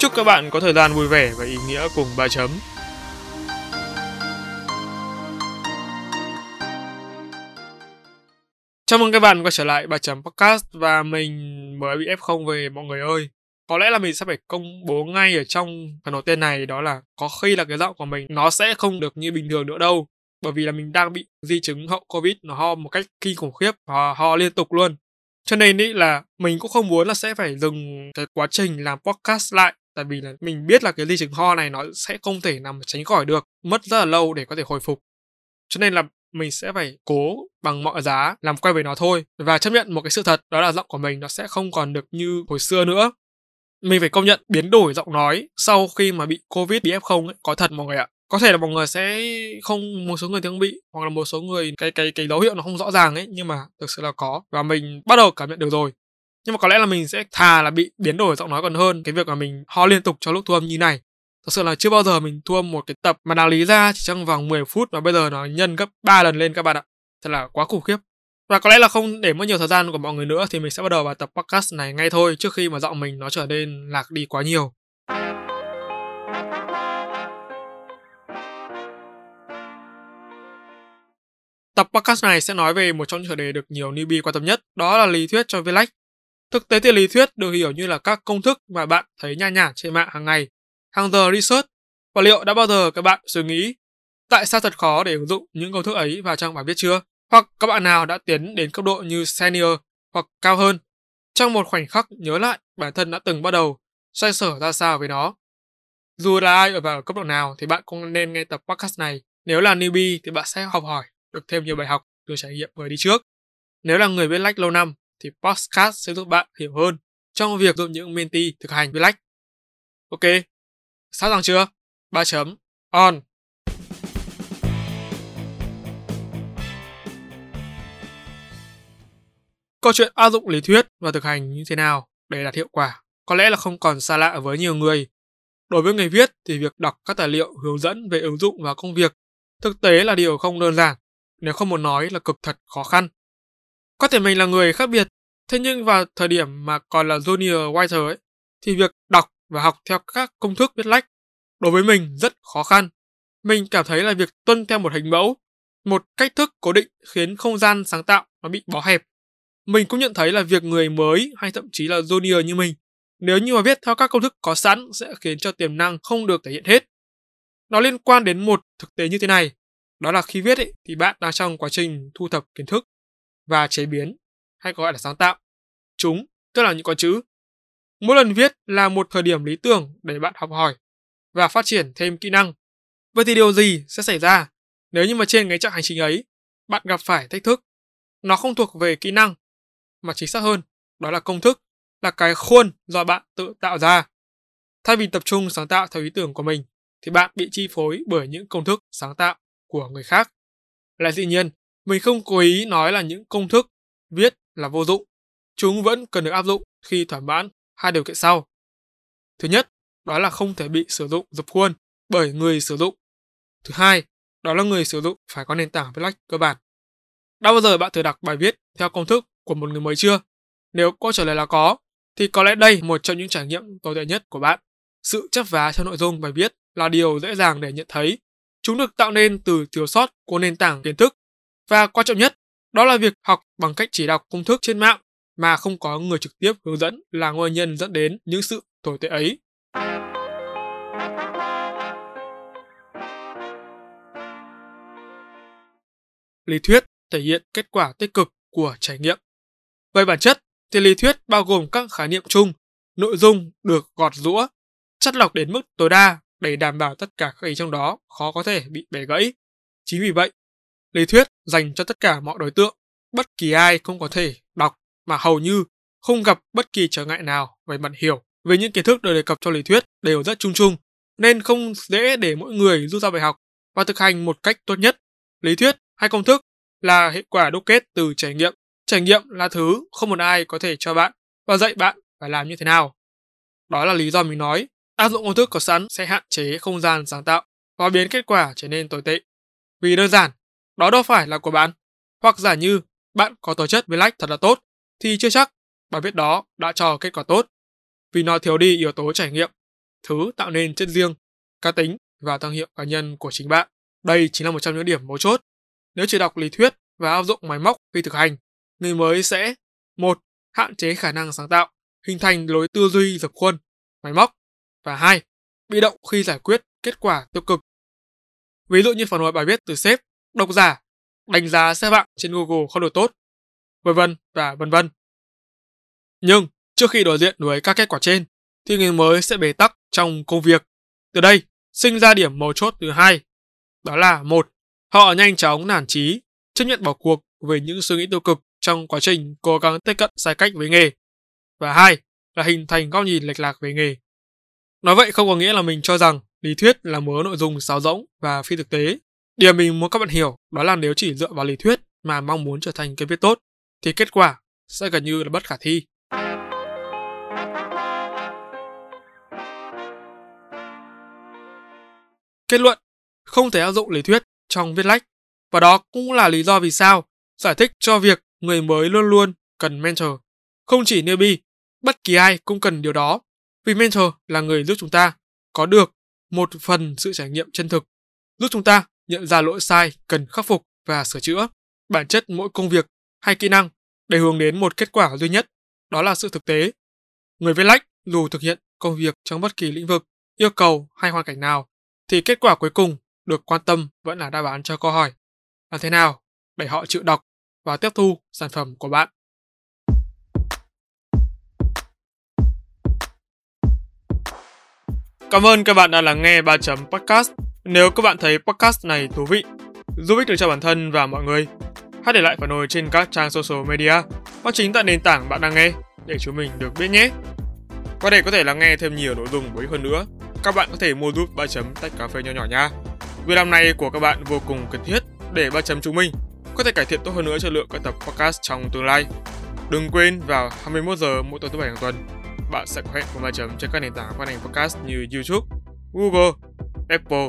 Chúc các bạn có thời gian vui vẻ và ý nghĩa cùng ba chấm. Chào mừng các bạn quay trở lại ba chấm podcast và mình mới bị F0 về, mọi người ơi. Có lẽ là mình sẽ phải công bố ngay ở trong phần đầu tiên này, đó là có khi là cái giọng của mình nó sẽ không được như bình thường nữa đâu. Bởi vì là mình đang bị di chứng hậu Covid, nó ho một cách kinh khủng khiếp và ho liên tục luôn. Cho nên ý là mình cũng không muốn là sẽ phải dừng cái quá trình làm podcast lại tại vì là mình biết là cái di chứng ho này nó sẽ không thể nằm tránh khỏi được mất rất là lâu để có thể hồi phục. Cho nên là mình sẽ phải cố bằng mọi giá làm quen với nó thôi và chấp nhận một cái sự thật đó là giọng của mình nó sẽ không còn được như hồi xưa nữa. Mình phải công nhận biến đổi giọng nói sau khi mà bị covid bị f không ấy, có thật mọi người ạ. Có thể là mọi người sẽ không một số người tiếng không bị hoặc là một số người cái cái cái dấu hiệu nó không rõ ràng ấy nhưng mà thực sự là có. Và mình bắt đầu cảm nhận được rồi nhưng mà có lẽ là mình sẽ thà là bị biến đổi giọng nói còn hơn cái việc mà mình ho liên tục cho lúc thu âm như này. Thật sự là chưa bao giờ mình thu âm một cái tập mà đáng lý ra chỉ trong vòng 10 phút và bây giờ nó nhân gấp 3 lần lên các bạn ạ. Thật là quá khủng khiếp. Và có lẽ là không để mất nhiều thời gian của mọi người nữa thì mình sẽ bắt đầu vào tập podcast này ngay thôi trước khi mà giọng mình nó trở nên lạc đi quá nhiều. Tập podcast này sẽ nói về một trong những chủ đề được nhiều newbie quan tâm nhất, đó là lý thuyết cho viết. Thực tế thì lý thuyết được hiểu như là các công thức mà bạn thấy nha nhản trên mạng hàng ngày, hàng giờ research. Và liệu đã bao giờ các bạn suy nghĩ tại sao thật khó để ứng dụng những công thức ấy vào trong bài viết chưa? Hoặc các bạn nào đã tiến đến cấp độ như senior hoặc cao hơn, trong một khoảnh khắc nhớ lại bản thân đã từng bắt đầu xoay sở ra sao với nó. Dù là ai ở vào cấp độ nào thì bạn cũng nên nghe tập podcast này. Nếu là newbie thì bạn sẽ học hỏi được thêm nhiều bài học từ trải nghiệm người đi trước. Nếu là người viết lách lâu năm thì podcast sẽ giúp bạn hiểu hơn trong việc giúp những mentee thực hành black. Ok, sẵn sàng chưa? 3 chấm, on. Câu chuyện áp dụng lý thuyết và thực hành như thế nào để đạt hiệu quả có lẽ là không còn xa lạ với nhiều người. Đối với người viết thì việc đọc các tài liệu hướng dẫn về ứng dụng vào công việc thực tế là điều không đơn giản, nếu không muốn nói là cực thật khó khăn. Có thể mình là người khác biệt, thế nhưng vào thời điểm mà còn là junior writer ấy, thì việc đọc và học theo các công thức viết lách đối với mình rất khó khăn. Mình cảm thấy là việc tuân theo một hình mẫu, một cách thức cố định khiến không gian sáng tạo nó bị bó hẹp. Mình cũng nhận thấy là việc người mới hay thậm chí là junior như mình, nếu như mà viết theo các công thức có sẵn sẽ khiến cho tiềm năng không được thể hiện hết. Nó liên quan đến một thực tế như thế này, đó là khi viết ấy, thì bạn đang trong quá trình thu thập kiến thức và chế biến hay gọi là sáng tạo. Chúng, tức là những con chữ. Mỗi lần viết là một thời điểm lý tưởng để bạn học hỏi và phát triển thêm kỹ năng. Vậy thì điều gì sẽ xảy ra nếu như mà trên cái chặng hành trình ấy bạn gặp phải thách thức? Nó không thuộc về kỹ năng, mà chính xác hơn, đó là công thức, là cái khuôn do bạn tự tạo ra. Thay vì tập trung sáng tạo theo ý tưởng của mình, thì bạn bị chi phối bởi những công thức sáng tạo của người khác. Là dĩ nhiên, mình không cố ý nói là những công thức viết là vô dụng. Chúng vẫn cần được áp dụng khi thỏa mãn hai điều kiện sau. Thứ nhất, đó là không thể bị sử dụng dập khuôn bởi người sử dụng. Thứ hai, đó là người sử dụng phải có nền tảng Black cơ bản. Đã bao giờ bạn thử đọc bài viết theo công thức của một người mới chưa? Nếu câu trả lời là có, thì có lẽ đây một trong những trải nghiệm tồi tệ nhất của bạn. Sự chấp vá cho nội dung bài viết là điều dễ dàng để nhận thấy. Chúng được tạo nên từ thiếu sót của nền tảng kiến thức và quan trọng nhất, đó là việc học bằng cách chỉ đọc công thức trên mạng mà không có người trực tiếp hướng dẫn là nguyên nhân dẫn đến những sự tồi tệ ấy. Lý thuyết thể hiện kết quả tích cực của trải nghiệm. Về bản chất thì lý thuyết bao gồm các khái niệm chung, nội dung được gọt rũa, chất lọc đến mức tối đa để đảm bảo tất cả các ý trong đó khó có thể bị bẻ gãy. Chính vì vậy, lý thuyết dành cho tất cả mọi đối tượng, bất kỳ ai cũng có thể đọc mà hầu như không gặp bất kỳ trở ngại nào về mặt hiểu vì những kiến thức được đề cập trong lý thuyết đều rất chung chung, nên không dễ để mỗi người rút ra bài học và thực hành một cách tốt nhất. Lý thuyết hay công thức là hệ quả đúc kết từ trải nghiệm. Trải nghiệm là thứ không một ai có thể cho bạn và dạy bạn phải làm như thế nào. Đó là lý do mình nói, áp dụng công thức có sẵn sẽ hạn chế không gian sáng tạo và biến kết quả trở nên tồi tệ. Vì đơn giản, đó đâu phải là của bạn. Hoặc giả như bạn có tố chất với lách thật là tốt, thì chưa chắc bài viết đó đã cho kết quả tốt. Vì nó thiếu đi yếu tố trải nghiệm, thứ tạo nên chất riêng, cá tính và thương hiệu cá nhân của chính bạn. Đây chính là một trong những điểm mấu chốt. Nếu chỉ đọc lý thuyết và áp dụng máy móc khi thực hành, người mới sẽ một hạn chế khả năng sáng tạo, hình thành lối tư duy dập khuôn, máy móc và hai bị động khi giải quyết kết quả tiêu cực. Ví dụ như phản hồi bài viết từ sếp, độc giả, đánh giá xếp hạng trên Google không được tốt, vân vân và vân vân. Nhưng trước khi đối diện với các kết quả trên, thì người mới sẽ bế tắc trong công việc. Từ đây, sinh ra điểm mấu chốt thứ hai. Đó là một, họ nhanh chóng nản chí, chấp nhận bỏ cuộc về những suy nghĩ tiêu cực trong quá trình cố gắng tiếp cận sai cách với nghề. Và hai, là hình thành góc nhìn lệch lạc về nghề. Nói vậy không có nghĩa là mình cho rằng lý thuyết là mớ nội dung sáo rỗng và phi thực tế. Điều mình muốn các bạn hiểu đó là nếu chỉ dựa vào lý thuyết mà mong muốn trở thành cái viết tốt, thì kết quả sẽ gần như là bất khả thi. Kết luận, không thể áp dụng lý thuyết trong viết lách. Và đó cũng là lý do vì sao giải thích cho việc người mới luôn luôn cần mentor. Không chỉ newbie, bất kỳ ai cũng cần điều đó. Vì mentor là người giúp chúng ta có được một phần sự trải nghiệm chân thực, giúp chúng ta nhận ra lỗi sai cần khắc phục và sửa chữa. Bản chất mỗi công việc hay kỹ năng để hướng đến một kết quả duy nhất, đó là sự thực tế. Người viết lách dù thực hiện công việc trong bất kỳ lĩnh vực, yêu cầu hay hoàn cảnh nào, thì kết quả cuối cùng được quan tâm vẫn là đáp án cho câu hỏi làm thế nào để họ chịu đọc và tiếp thu sản phẩm của bạn. Cảm ơn các bạn đã lắng nghe 3 chấm podcast. Nếu các bạn thấy podcast này thú vị, giúp ích được cho bản thân và mọi người, hãy để lại phản hồi trên các trang social media hoặc chính tại nền tảng bạn đang nghe để chúng mình được biết nhé. qua đây có thể lắng nghe thêm nhiều nội dung bổ ích hơn nữa, các bạn có thể mua giúp 3 chấm tách cà phê nhỏ nhỏ nha. Việc làm này của các bạn vô cùng cần thiết để 3 chấm chúng mình có thể cải thiện tốt hơn nữa chất lượng các tập podcast trong tương lai. Đừng quên vào 21 giờ mỗi tối thứ bảy hàng tuần, bạn sẽ có hẹn cùng 3 chấm trên các nền tảng phát hành podcast như YouTube, Google, Apple,